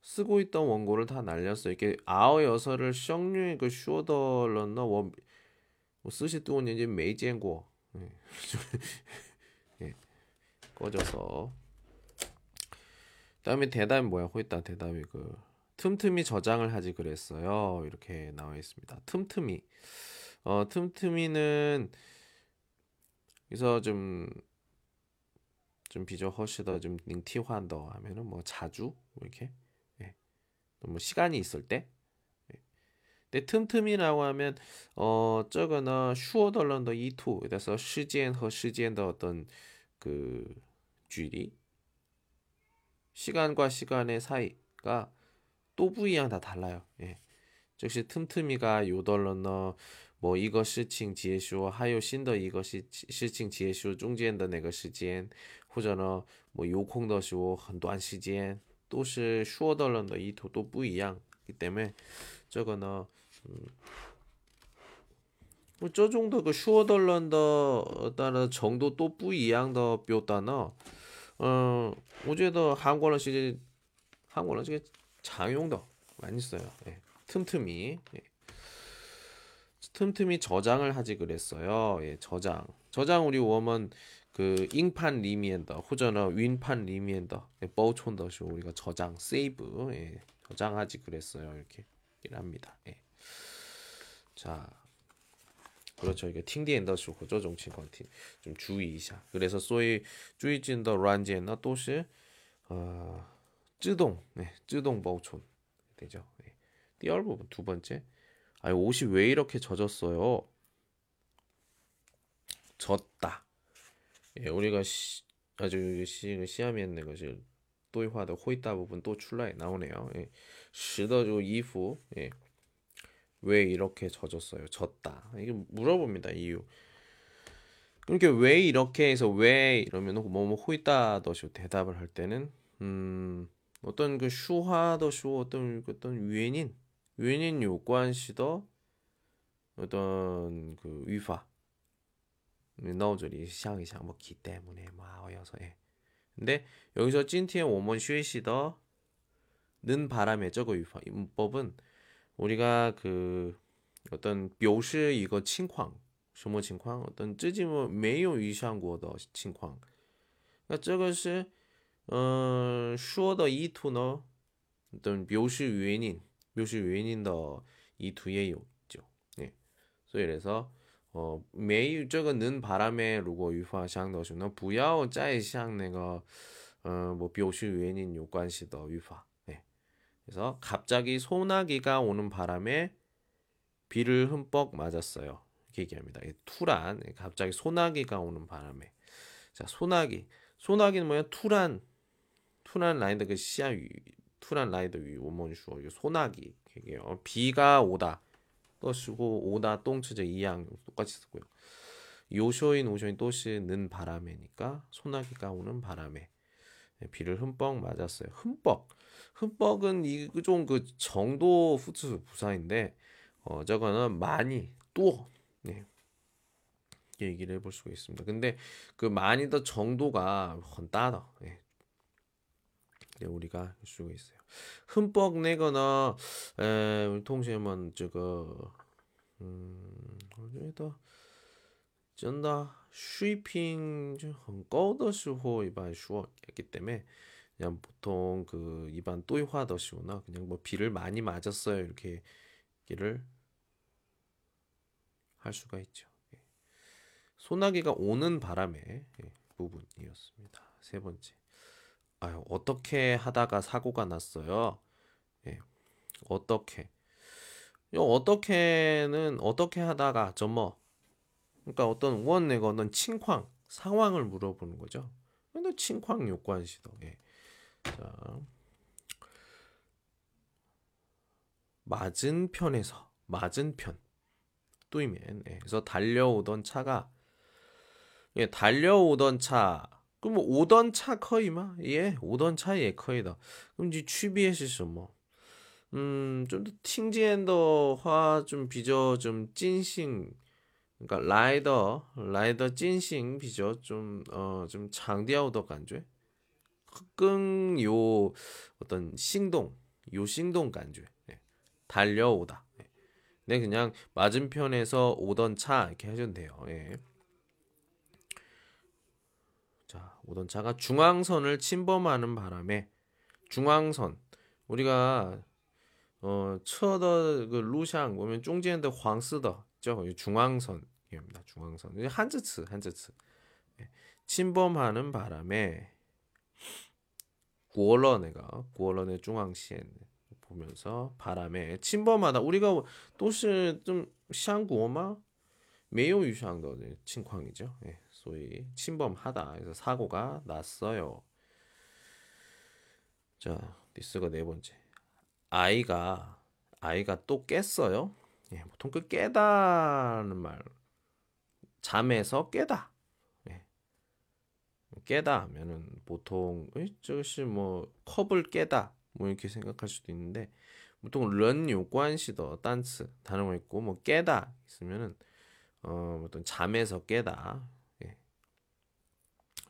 쓰고 있던 원고를 다 날렸어. 이게 아어 여서를 성류의 그 쇼더런너 원 뭐 쓰시 뜨온 이제 메이젠고 예. 예. 꺼져서 다음에 대답이 뭐야? 호있다 대답이 그 틈틈이 저장을 하지 그랬어요. 이렇게 나와 있습니다. 틈틈이. 어, 틈틈이는 그래서 좀 좀 비저 허시더 좀 닝티환더 하면은 뭐 자주 이렇게 예. 뭐 시간이 있을 때 예. 근데 틈틈이라고 하면 어 저거는 슈어덜런더 이투 그래서 시지엔 허 시지엔 어떤 그 쥐리 시간과 시간의 사이가 또 부위랑 다 달라요. 예. 즉시 틈틈이가 요덜러너 뭐 이거 시칭 지에쇼 하요 신더 이거 시 시칭 지에쇼 중지엔더 내거 시지엔 호전어 뭐 요콩더쇼 한도안 시지엔 또시 슈어덜런더 이도 또 부위양 이 때문에 저거는 음, 뭐저 정도 그 슈어덜런더 따라 정도 또 부위양 더 뾰다너 어, 어제도 한국어는 이제 한국어는 이제 장용도 많이 써요. 예. 틈틈이 예. 틈틈이 저장을 하지 그랬어요. 예, 저장. 저장 우리 워먼 그 잉판 리미엔더 호전어 윈판 리미엔더 예, 버촌더쇼 우리가 저장 세이브 예, 저장하지 그랬어요. 이렇게 합니다. 예. 자. 그렇죠. 이게 팅디엔더 슈고 저종情况 좀 주의一下. 그래서 소위 주의进的 软件呢 都是 어, 自动 네, 自动保存 되죠. 네. 第二 부분 두 번째. 아니 옷이 왜 이렇게 젖었어요? 젖다. 예, 우리가 시, 아주 시, 시험에 것이 또이화의 호이다 부분 또 출라에 나오네요. 예. 湿的就衣服 예. 왜 이렇게 젖었어요? 졌다. 이게 물어봅니다. 이유. 그러니까 왜 이렇게 해서 왜 이러면 뭐뭐 뭐, 호이다 더쇼 대답을 할 때는 음 어떤 그 슈화 더쇼 어떤 어떤 위엔인 위엔인 요관시더 어떤 그 위파 나오죠리 시향이상 뭐기 때문에 뭐 막어여서 예. 근데 여기서 찐티의 오먼 슈이시더는 바람에 저거 그 위파 문법은 우리가 그 어떤 表示 이거 情况什么情况 어떤 自己没有预想过的情况 그러니까 这个是呃说的意图呢 어떤 表示原因表示原因的意图也有죠 네. 所以그래서 어, 매일 这个는 바람에 如果语法想的时候不要再像那个呃，뭐表示原因有关系的语法 그래서 갑자기 소나기가 오는 바람에 비를 흠뻑 맞았어요. 이렇게 얘기합니다. 투란 갑자기 소나기가 오는 바람에 자 소나기 소나기는 뭐야? 투란 투란 라인드 그 시야 투란 라이더 위 원문 이 소나기 이게 어, 비가 오다 또 쓰고 오다 똥치제 이양 똑같이 쓰고요. 요쇼인 오쇼인 또시는 바람에니까 소나기가 오는 바람에 네, 비를 흠뻑 맞았어요. 흠뻑 흠뻑은 이종 그 정도 후츠 부사인데 어 저거는 많이 또 네. 얘기를 해볼 수가 있습니다. 근데 그 많이더 정도가 헌따다. 예. 네, 우리가 쓰고 있어요. 흠뻑 내거나 에, 우리 통신만 저거 음, 어디다 전다 쇼핑 좀 거더스호 이반 슈어 했기 때문에 그냥 보통 그 일반 또이화더시거나 그냥 뭐 비를 많이 맞았어요 이렇게 얘기를 할 수가 있죠. 예. 소나기가 오는 바람에 예, 부분이었습니다. 세 번째. 아유, 어떻게 하다가 사고가 났어요? 예. 어떻게? 어떻게는 어떻게 하다가 저뭐 그러니까 어떤 원내거는 칭황 상황을 물어보는 거죠. 근데 칭황 요관시도 예. 자 맞은 편에서 맞은 편 또이면 예. 그래서 달려오던 차가 예 달려오던 차. 그럼 뭐 오던 차 커이마? 예 오던 차예 커이다. 그럼 이제 취비해시 뭐. 음, 좀 더 팅지엔더 좀 비저 좀 찐싱 그러니까 라이더 라이더 찐싱 비저 좀어좀 장디아우더 간주 흑응 요 어떤 싱동 요 싱동 간주 네. 예, 달려오다. 네. 네 그냥 맞은편에서 오던 차 이렇게 해주면 돼요. 예. 자 오던 차가 중앙선을 침범하는 바람에 중앙선 우리가 어 쳐더 그 루샹 보면 쫑지엔데 황스더 죠 중앙선입니다. 중앙선 한즈츠 한즈츠 예. 침범하는 바람에 구월런네가 구월런의 중앙시엔 보면서 바람에 침범하다 우리가 도시 좀 샹구어마 매우 유샹더 칭황이죠. 예, 소위 침범하다. 그래서 사고가 났어요. 자, 디스가 네 번째. 아이가 아이가 또 깼어요. 예, 보통 그 깨다는 말 잠에서 깨다. 예. 깨다 하면은 보통 저것이 뭐 컵을 깨다 뭐 이렇게 생각할 수도 있는데 보통 런 요관시더 단츠 단어가 있고 뭐 깨다 있으면은 어 어떤 잠에서 깨다 예.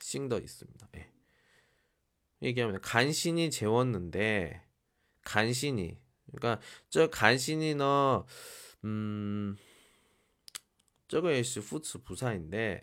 싱더 있습니다. 예. 얘기하면 간신히 재웠는데 간신히 그러니까 저 간신히 너 음 저거也是 후츠 부사인데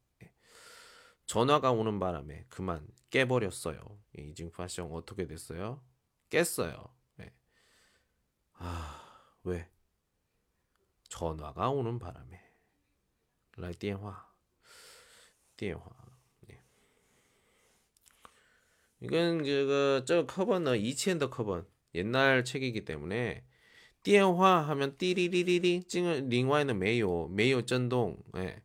전화가 오는 바람에 그만 깨버렸어요. 이 증파시험 어떻게 됐어요? 깼어요. 네. 아, 왜? 전화가 오는 바람에. 라이 띠화. 띠엔화 네. 이건 그저 커버는 이치엔더 커버 옛날 책이기 때문에 띠엔화 하면 띠리리리리 찡 링화에는 메요 메요 전동 예.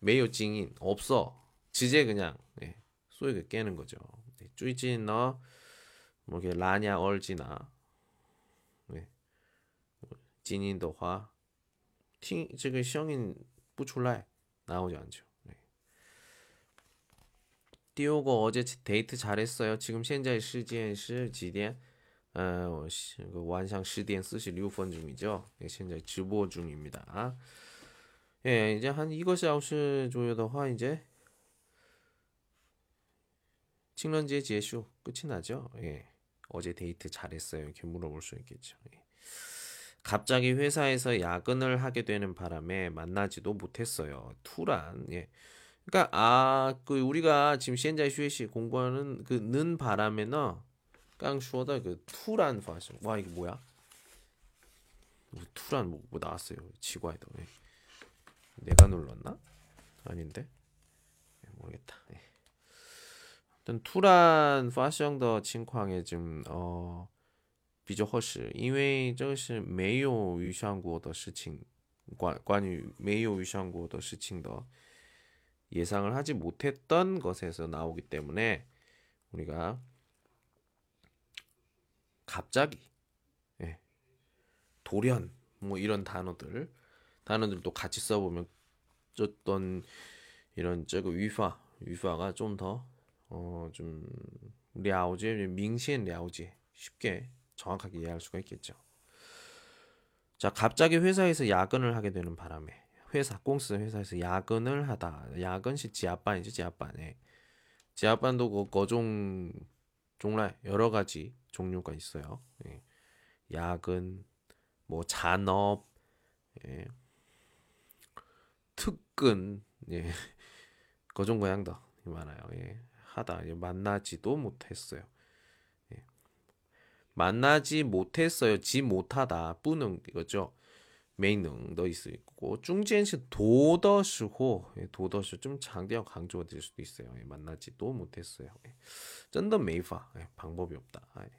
메이징인 없어 지제 그냥 네. 소액을 깨는 거죠. 네. 쭈이진너 뭐게 라냐 얼지나 네. 진인더화 팅 지금 시영인 뿌출라이 나오지 않죠. 네. 띠오고 어제 데이트 잘했어요. 지금 현재 시간 시几点? 어, 그 완상 10시 46분 중이죠. 네, 현재 주보 중입니다. 예, 이제 한 이것이 9시 左右的话 이제 칭런지의 제슈 끝이 나죠. 예. 어제 데이트 잘했어요. 이렇게 물어볼 수 있겠죠. 예. 갑자기 회사에서 야근을 하게 되는 바람에 만나지도 못했어요. 突然 예. 그러니까 아 그 우리가 지금 현재 学习 공부하는 그 는 바람에는 刚说的 그 突然 发生 와 이게 뭐야 투란 뭐, 뭐 나왔어요. 지과에도. 예. 내가 눌렀나? 아닌데. 예, 모르겠다. 예. 일단 투란 发生的情况也좀比较合适，因为这个是没有遇上过的事情，关关于没有遇上过的事情的예상을하지못했던것에서나오기때문에우리가갑자기예돌연뭐이런단어들 다른 애들도 같이 써보면 어떤 이런 저거 위화 위화가 좀 더 어 좀 랴오지 밍시엔 랴오지 쉽게 정확하게 이해할 수가 있겠죠. 자 갑자기 회사에서 야근을 하게 되는 바람에 회사 공스 회사에서 야근을 하다 야근시 지하반이지 지하반에 지하반도 그 거종 종라 여러 가지 종류가 있어요. 예. 야근 뭐 잔업 예. 끈. 예. <laughs> 거종거양다 많아요. 예. 하다. 예, 만나지도 못했어요. 예. 만나지 못했어요. 지 못하다. 뿌능. 이거죠? 매능도 있고. 중지엔시 도더시호. 예, 도더시 좀 장대어 강조될 수도 있어요. 예, 만나지도 못했어요. 예. 쩐더 메이파. 예, 방법이 없다. 아, 예.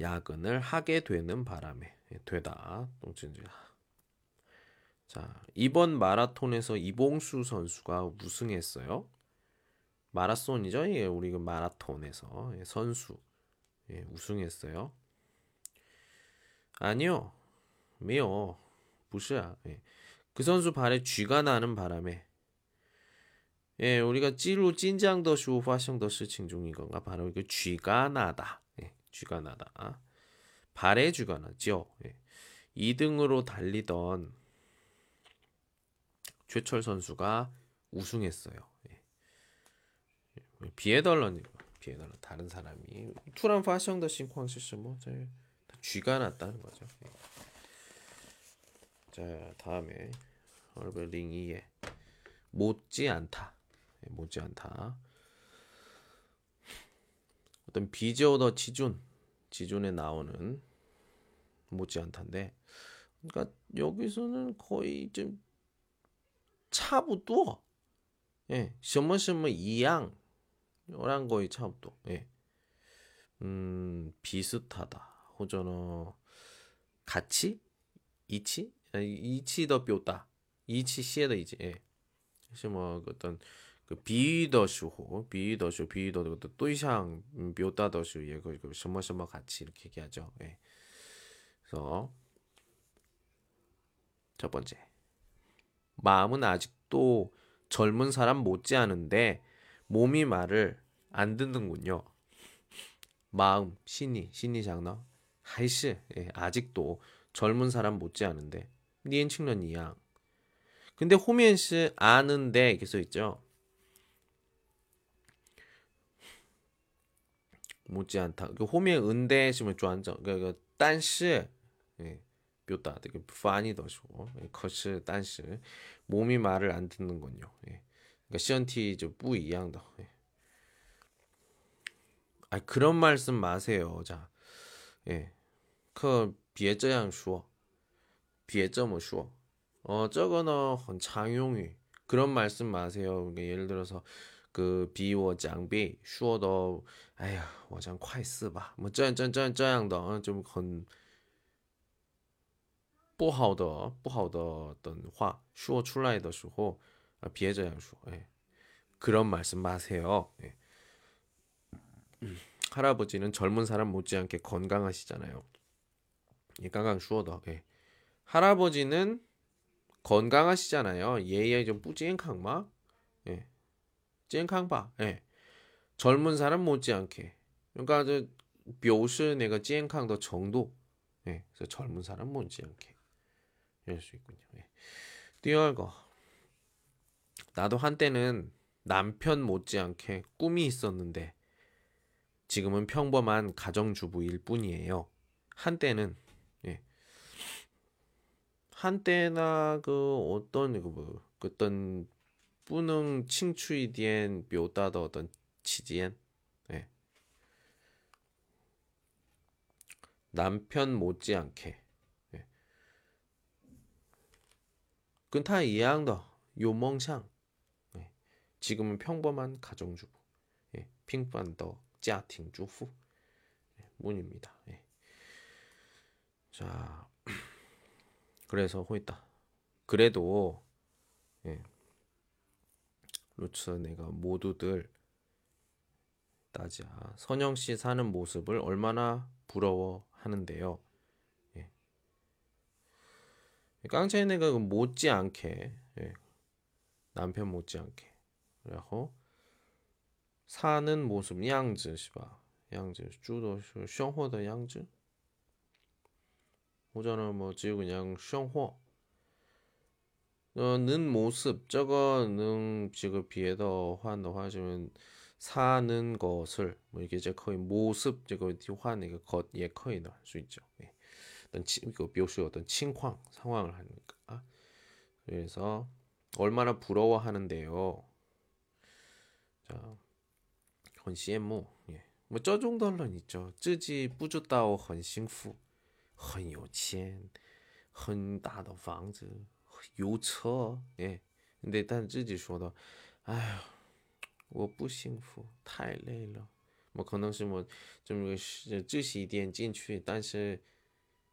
야근을 하게 되는 바람에. 예, 되다. 동진주 자 이번 마라톤에서 이봉수 선수가 우승했어요. 마라손이죠. 예, 우리 그 마라톤에서 예, 선수 예, 우승했어요. 아니요, 매요, 부시야. 예. 그 선수 발에 쥐가 나는 바람에 예, 우리가 肌肉 紧张的时候 发生的事情 중인 건가 바로 그 쥐가 나다. 예, 쥐가 나다. 발에 쥐가 나죠. 예. 2등으로 달리던 최철 선수가 우승했어요. 别的人 别的人 다른 사람이 突然 发生的 情况是 뭐 쥐가 났다는 거죠. 예. 자 다음에 얼벨링 2에 못지 않다. 예, 못지 않다. 어떤 비저더 지준 지준에 나오는 못지 않다인데 그러니까 여기서는 거의 좀 차부터 예, 什么什么一样 이런 거의 차부터 예. 음, 비슷하다. 호전어 같이 이치 이치 더 뼈다. 이치 시에다 이제 예. 뭐 어떤 그 비더슈호 비더슈 비더 그 또이상 뼈다더슈 예. 그, 그什么什么 같이 이렇게 얘기하죠. 예. 그래서 첫 번째 마음은 아직도 젊은 사람 못지않은데 몸이 말을 안 듣는군요. 마음, 신이, 신이 장너, 하이시, 예, 아직도 젊은 사람 못지않은데, 니엔칭런 이양. 근데 호면시 아는데 이렇게 써 있죠. 못지않다. 그 호면 은대 시면 좋아한죠. 그 딴시, 예, 뼈다 되게 판이 더시고 거시 딴시 몸이 말을 안 듣는군요. 예. 그러니까 시언티 저 뿌이양다. 예. 아 그런 말씀 마세요. 자, 예, 그 비에저양 슈어, 비에저머 슈어. 어 저거는 장용이 그런 말씀 마세요. 그러니까 예를 들어서 그 비워 장비 슈어도 에휴 워장 콰이스 봐뭐 짠짠짠 짠양도 어, 좀건 不好的不好的的话说出来的时候 아, 비해자양수. 예. 그런 말씀 마세요. 예. 할아버지는 젊은 사람 못지않게 건강하시잖아요. 예, 깡깡 슈어더. 예. 할아버지는 건강하시잖아요. 예예 좀 뿌지엔캉마. 예. 찐캉바. 예. 젊은 사람 못지않게. 그러니까 저 묘시 내가 찐캉더 정도. 예. 그래서 젊은 사람 못지않게. 이럴 수 있군요. 예. 띄얼거. 나도 한때는 남편 못지않게 꿈이 있었는데 지금은 평범한 가정주부일 뿐이에요. 한때는 예. 한때나 그 어떤 그뭐 어떤 뿌능 칭추이 디엔 묘다더 어떤 치지엔 예. 남편 못지않게 跟他一样的有梦想. 예. 지금은 평범한 가정주부. 예. 平凡的家庭主妇. 예. 문입니다. 예. 자, <clears throat> 그래서 호있다. 그래도 예. 루츠 내가 모두들 따자 선영 씨 사는 모습을 얼마나 부러워하는데요. 깡차이네가 그 못지않게 예, 남편 못지않게 그리고 사는 모습 양지 시바 양지 주도 쇼호의 양지 호전은 뭐 지우 그냥 쇼호 는 모습 저거는 지금 비에더 환더화 지금 사는 것을 뭐 이게 제 거의 모습 저거 환 이거 겉예 거의 넣을 수 있죠. 예. 어떤 치, 이거 묘수 어떤 칭황 상황을 하니까 그래서 얼마나 부러워하는데요. 자, 很羡慕 예. 뭐 저 정도는 있죠. 自己不知道很幸福很有钱很大的房子有车 예. 근데 일단 自己说的哎呀我不幸福，太累了。我可能是我这么知识一点进去，但是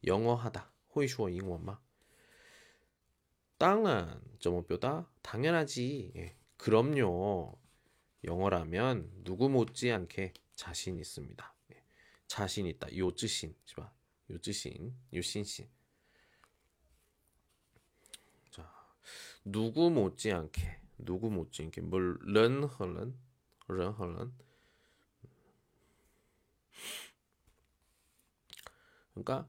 네. 영어 하다. 호이 슈어 잉원마. 땅은 점어뼈다 당연하지. 예. 그럼요. 영어라면 누구 못지않게 자신 있습니다. 예. 자신 있다. 요즈신, 봐. 요즈신, 요신신. 자, 누구 못지않게, 누구 못지않게, 뭘, 런, 헐런, 人和人。 그러니까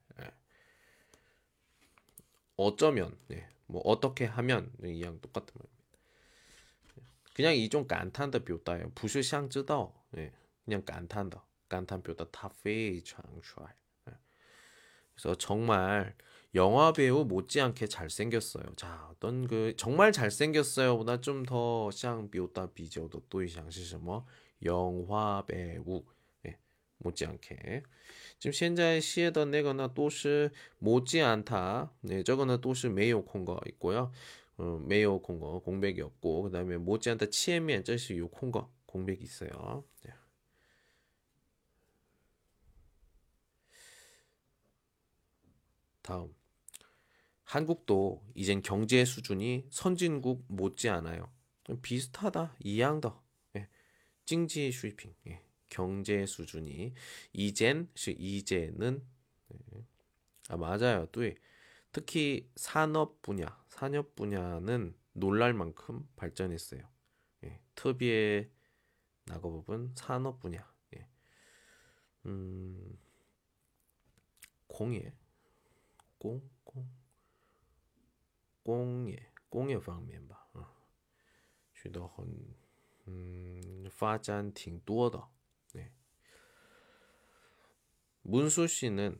어쩌면, 네. 뭐 어떻게 하면 네, 이랑 똑같은 말입니다. 그냥 이종 간탄다 묘다예요. 부시 샹쯔다. 네. 그냥 간탄다. 간탄 묘다 타페이 그래서 정말 영화 배우 못지않게 잘생겼어요. 자, 어떤 그 정말 잘생겼어요보다 좀더 샹 묘다 비저도 또이 샹시 뭐 영화 배우 못지않게. 지금 현재 시에다 내거나 또시 못지않다. 네 저거는 또시 매우 콩거 있고요. 어, 매우 콩거 공백이 없고 그 다음에 못지않다 치에미엔 저시 요 콩거 공백이 있어요. 네. 다음. 한국도 이젠 경제 수준이 선진국 못지않아요. 비슷하다. 이양더. 예. 찡지 슈이핑. 예. 경제 수준이 이젠 이제는 예. 아 맞아요. 또 특히 산업 분야, 산업 분야는 놀랄 만큼 발전했어요. 예. 특비의 나거 부분 산업 분야. 예. 음, 공예, 공, 공. 工业工业方面吧，啊，学到很，嗯，发展挺多的。 네. 문수 씨는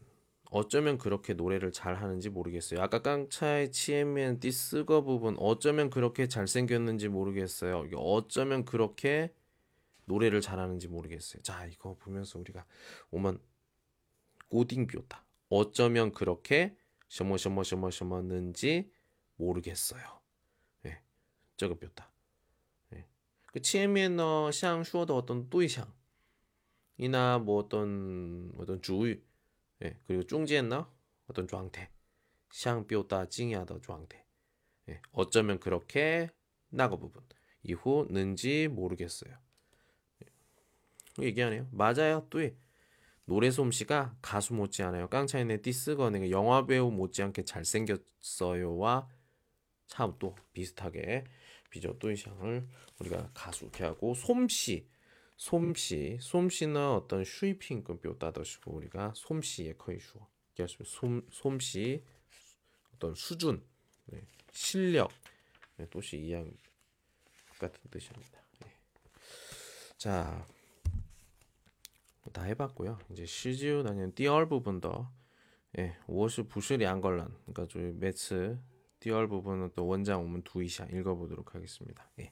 어쩌면 그렇게 노래를 잘 하는지 모르겠어요. 아까 깡차의 치에미엔 띠쓰거 부분 어쩌면 그렇게 잘생겼는지 모르겠어요. 어쩌면 그렇게 노래를 잘하는지 모르겠어요. 자, 이거 보면서 우리가 오만 꼬딩비오다. 어쩌면 그렇게 셔머셔머셔머셔머는지 모르겠어요. 예, 저거 비오다. 예, 그 치에미엔 어 샹슈어도 어떤 또이샹 이나 뭐 어떤 어떤 주의 예, 그리고 중间呢 어떤 状态 상表达 惊讶的 状态 예, 어쩌면 그렇게 나거 부분 이후 는지 모르겠어요. 예. 얘기하네요. 맞아요. 또 노래 솜씨가 가수 못지않아요. 깡차이네 디스거네 영화 배우 못지않게 잘생겼어요와 참 또 비슷하게 비저 또이샹을 우리가 가수 이렇게 하고 솜씨 솜씨, 솜씨는 어떤 슈이핑급 묘다더시고 우리가 솜씨의 커이슈어. 얘기하시면 솜, 솜씨, 어떤 수준, 네, 실력, 네, 또시 이양 같은 뜻입니다. 네. 자, 뭐 다 해봤고요. 이제 시지우 나는 띠얼 부분 더, 예, 워시 부실이 안 걸란. 그러니까 저희 매츠 띠얼 부분은 또 원장 오면 두이샤 읽어보도록 하겠습니다. 예.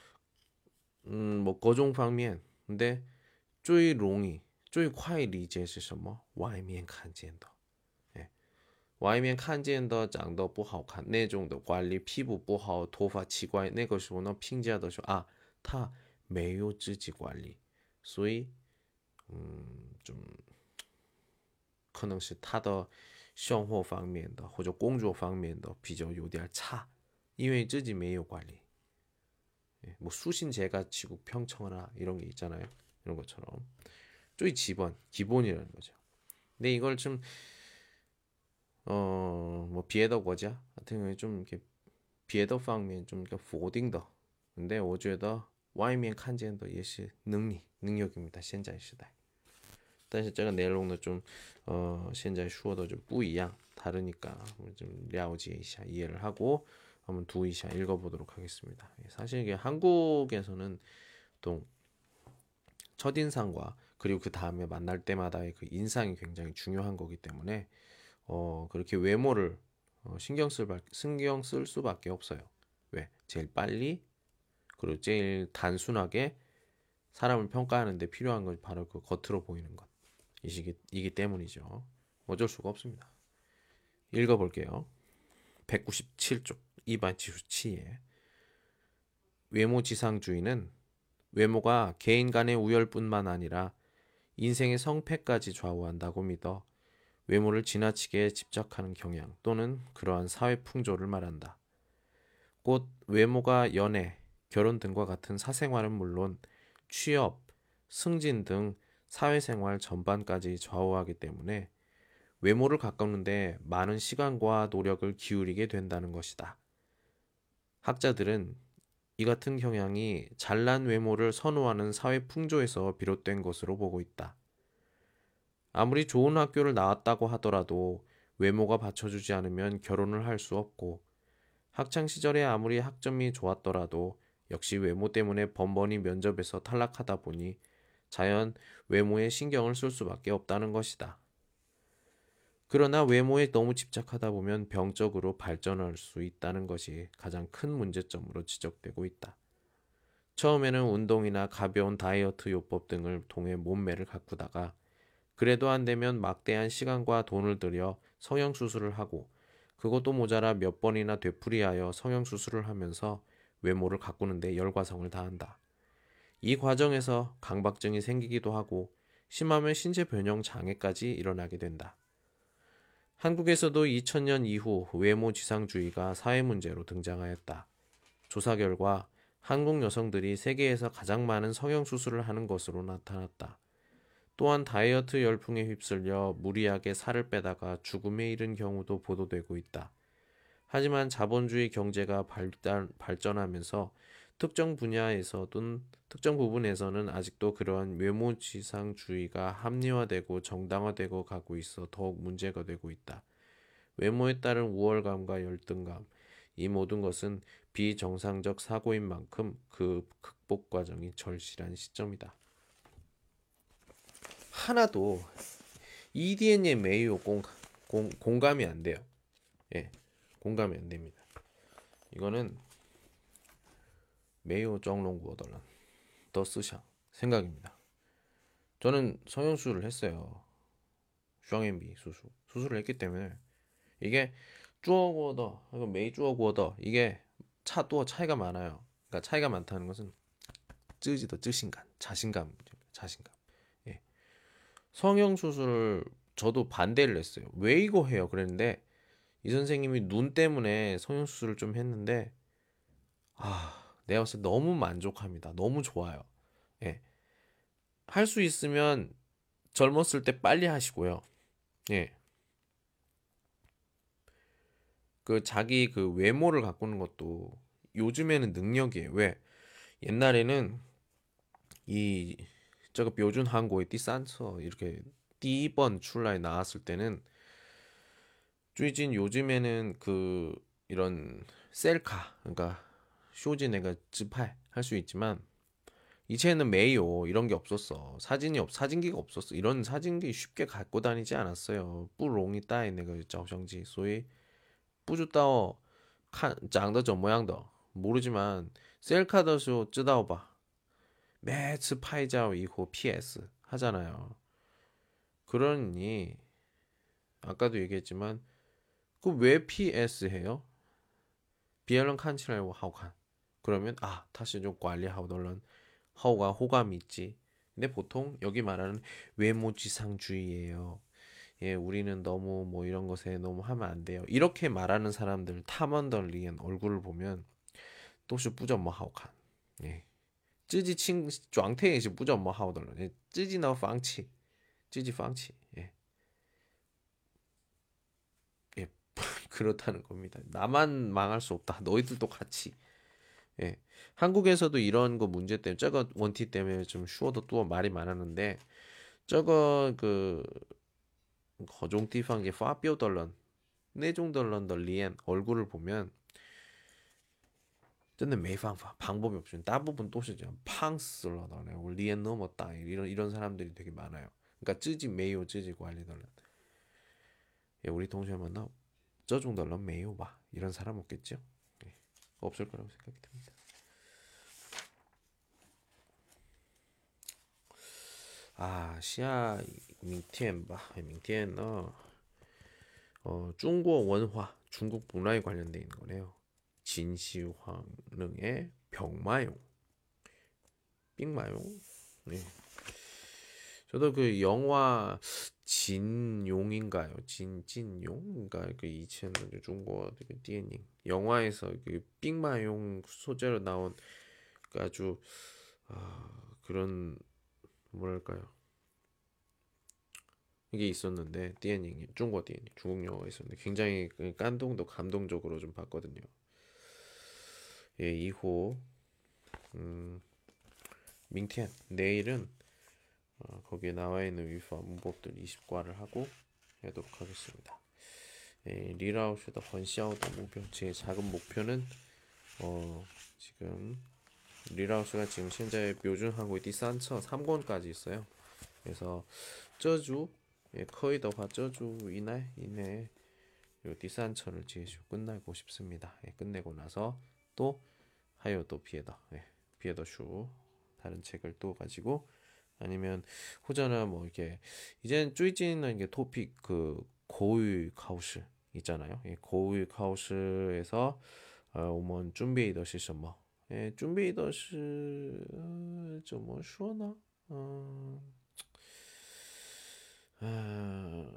嗯，뭐各种方面，근데最容易、最快理解是什么？外面看见的，哎，外面看见的长得不好看那种的管理，皮肤不好，头发奇怪，那个时候呢，评价的时候啊，他没有自己管理，所以。嗯，좀可能是他的生活方面的或者工作方面的比较有点差，因为自己没有管理。 뭐 수신 제가 지구 평청하나 이런 게 있잖아요. 이런 것처럼 쪼이 기본 기본이라는 거죠. 근데 이걸 좀 어, 뭐 비에더 거자 같은 경우에 좀 이렇게 비에더 방면 좀 이렇게 포딩더. 근데 我觉得外面看见的也是能力 능력입니다. 现在时代。但是这个内容呢，좀 어, 现在说的就不一样, 다르니까 좀 了解一下, 이해를 하고 한번 두이샤 읽어보도록 하겠습니다. 사실 이게 한국에서는 또 첫인상과 그리고 그 다음에 만날 때마다의 그 인상이 굉장히 중요한 거기 때문에 어, 그렇게 외모를 어, 신경 쓸 신경 쓸 수밖에 없어요. 왜? 제일 빨리 그리고 제일 단순하게 사람을 평가하는데 필요한 건 바로 그 겉으로 보이는 것. 이시기, 이기 때문이죠. 어쩔 수가 없습니다. 읽어볼게요. 197쪽 2반 지수치에 외모 지상주의는 외모가 개인 간의 우열뿐만 아니라 인생의 성패까지 좌우한다고 믿어 외모를 지나치게 집착하는 경향 또는 그러한 사회 풍조를 말한다. 곧 외모가 연애, 결혼 등과 같은 사생활은 물론 취업, 승진 등 사회생활 전반까지 좌우하기 때문에 외모를 가꾸는데 많은 시간과 노력을 기울이게 된다는 것이다. 학자들은 이 같은 경향이 잘난 외모를 선호하는 사회 풍조에서 비롯된 것으로 보고 있다. 아무리 좋은 학교를 나왔다고 하더라도 외모가 받쳐주지 않으면 결혼을 할 수 없고 학창 시절에 아무리 학점이 좋았더라도 역시 외모 때문에 번번이 면접에서 탈락하다 보니 자연 외모에 신경을 쓸 수밖에 없다는 것이다. 그러나 외모에 너무 집착하다 보면 병적으로 발전할 수 있다는 것이 가장 큰 문제점으로 지적되고 있다. 처음에는 운동이나 가벼운 다이어트 요법 등을 통해 몸매를 가꾸다가 그래도 안 되면 막대한 시간과 돈을 들여 성형수술을 하고 그것도 모자라 몇 번이나 되풀이하여 성형수술을 하면서 외모를 가꾸는데 열과성을 다한다. 이 과정에서 강박증이 생기기도 하고 심하면 신체 변형 장애까지 일어나게 된다. 한국에서도 2000년 이후 외모 지상주의가 사회 문제로 등장하였다. 조사 결과 한국 여성들이 세계에서 가장 많은 성형 수술을 하는 것으로 나타났다. 또한 다이어트 열풍에 휩쓸려 무리하게 살을 빼다가 죽음에 이른 경우도 보도되고 있다. 하지만 자본주의 경제가 발달, 발전하면서 특정 분야에서든 특정 부분에서는 아직도 그러한 외모지상주의가 합리화되고 정당화되고 가고 있어 더욱 문제가 되고 있다. 외모에 따른 우월감과 열등감, 이 모든 것은 비정상적 사고인 만큼 그 극복 과정이 절실한 시점이다. 하나도 EDN에 매우 공, 공, 공감이 안 돼요. 예, 공감이 안 됩니다. 이거는 매우 정롱구어덜란 더 쓰샹 생각입니다. 저는 성형수술을 했어요. 슈앙앤비 수술 수술을 했기 때문에 이게 쭈어구어더 이거 메이 쭈어구어더 이게 차 또 차이가 많아요. 그러니까 차이가 많다는 것은 쯔지더 쯔신감 자신감 자신감. 예. 성형 수술을 저도 반대를 했어요. 왜 이거 해요? 그랬는데 이 선생님이 눈 때문에 성형 수술을 좀 했는데 아 내가 봤을 때 너무 만족합니다. 너무 좋아요. 예. 할 수 있으면 젊었을 때 빨리 하시고요. 예. 그 자기 그 외모를 가꾸는 것도 요즘에는 능력이에요. 왜? 옛날에는 이 저거 묘준 한국의 띠산처 이렇게 띠번 출라에 나왔을 때는 쭈이진 요즘에는 그 이런 셀카 그러니까 쇼진애가 즈팔 할 수 있지만 이체는 메이오 이런 게 없었어. 사진이 없 사진기가 없었어. 이런 사진기 쉽게 갖고 다니지 않았어요. 뿌롱이 따이 내가 자오정지. 소위 뿌주따오 짱더 저 모양더. 모르지만 셀카더쇼 쯔다오 봐 매츠 파이자오 이호 PS 하잖아요. 그러니 아까도 얘기했지만 그 왜 PS 해요? 비엘런 칸치라고 하오칸 그러면 아 다시 좀 관리하고 널런 허가 호감이 있지. 근데 보통 여기 말하는 외모지상주의예요. 예, 우리는 너무 뭐 이런 것에 너무 하면 안 돼요. 이렇게 말하는 사람들 탐언덜리엔 얼굴을 보면 또시 뿌점뭐 하오칸. 예. 쯔지 칭 쫑태에시 뿌점뭐 하오덜런. 예. 쯔지 너 방치. 쯔지 방치. 예. 예. <laughs> 그렇다는 겁니다. 나만 망할 수 없다. 너희들도 같이. 예. 한국에서도 이런 거 문제 때문에 저거 원티 때문에 좀 쉬워도 또 말이 많았는데 저거 그 거종 띠판게 파비오 덜런 네 내종 덜런 덜리엔 얼굴을 보면 저는 매방 방법이 없죠. 대부분 또시죠. 팡스러 나네. 뭐 리엔 넘었다. 이런 이런 사람들이 되게 많아요. 그러니까 찌지 매요 찌지 관리 덜런. 예, 우리 동시에 만나 저종 덜런 매요 봐. 이런 사람 없겠죠? 예, 없을 거라고 생각이 듭니다. 啊，下明天吧，明天呢， 어, 중국 원화, 중국 문화에 관련된 거네요. 진시황릉의 병마용, 빅마용. 네. 저도 그 영화 진용인가요? 진 진용? 그러니까 그 2000년 중국 그 디엔닝 영화에서 그 빅마용 소재로 나온 그 아주 아, 그런 뭐랄까요 이게 있었는데 띠엔닝이 중국 띠엔닝 중국 영화가 있었는데 굉장히 그 깐동도 감동적으로 좀 봤거든요. 예, 이후 음, 민티안 내일은 어, 거기에 나와 있는 위파 문법들 20과를 하고 하도록 하겠습니다. 예, 리라우슈더 헌시아우더 목표 제 작은 목표는 어, 지금 리라우스가 지금 현재 묘준 한국의 디산처 3권까지 있어요. 그래서 저주 예, 거의的话 저주 이날 이내 요 디산처를 지금 끝내고 싶습니다. 예, 끝내고 나서 또 하여 또 비에더 예, 비에더 슈 다른 책을 또 가지고 아니면 호자나 뭐 이렇게 이젠 쭈이진은 이게 토픽 그 고유 카우스 있잖아요. 예, 고유 카우스에서 어, 오먼 준비이더 시스뭐. 예, 준비이더 시저뭐 쉬어나? 어~ 아,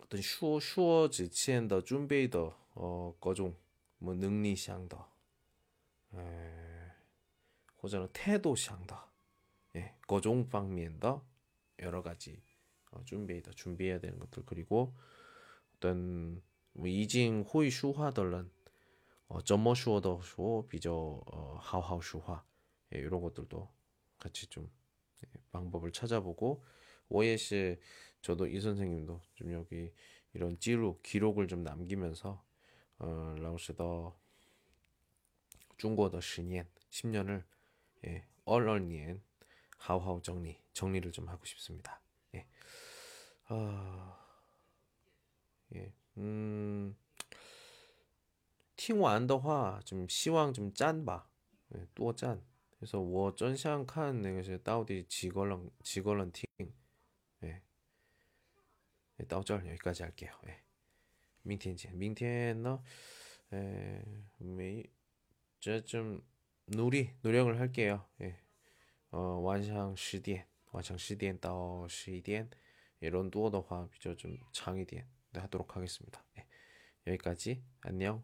어떤 쉬어 쉬어 지치엔더 준비이더 어 거종 뭐 능리 향더. 에, 호자는 태도 향더. 各种 방면더 여러 가지 어, 준비다 준비해야 되는 것들. 그리고 어떤 뭐 이징 호이 슈화들은 어, 점머 슈어더 슈어 비저 어, 하우하우 슈화 예, 이런 것들도 같이 좀 예, 방법을 찾아보고. 오예시 저도 이 선생님도 좀 여기 이런 찌루 기록을 좀 남기면서 어, 라오스더 중국어 10년 10년을 예, 얼얼니엔 하우하우 정리 정리를 좀 하고 싶습니다. 예. 아, 예, 음, 听完的话좀希望좀 짠吧， 예, 多짠. 그래서 我真想看那个是到底几个人几个人听， 예, 예, 到这儿 여기까지 할게요. 예. 明天见.明天呢, 예, 매, 저좀努力 노력을 할게요. 예. 어, 완상 10点, 완상 10点 到 11点. 이런 두어的话比较좀长一点 네, 하도록 하겠습니다. 예. 여기까지 안녕.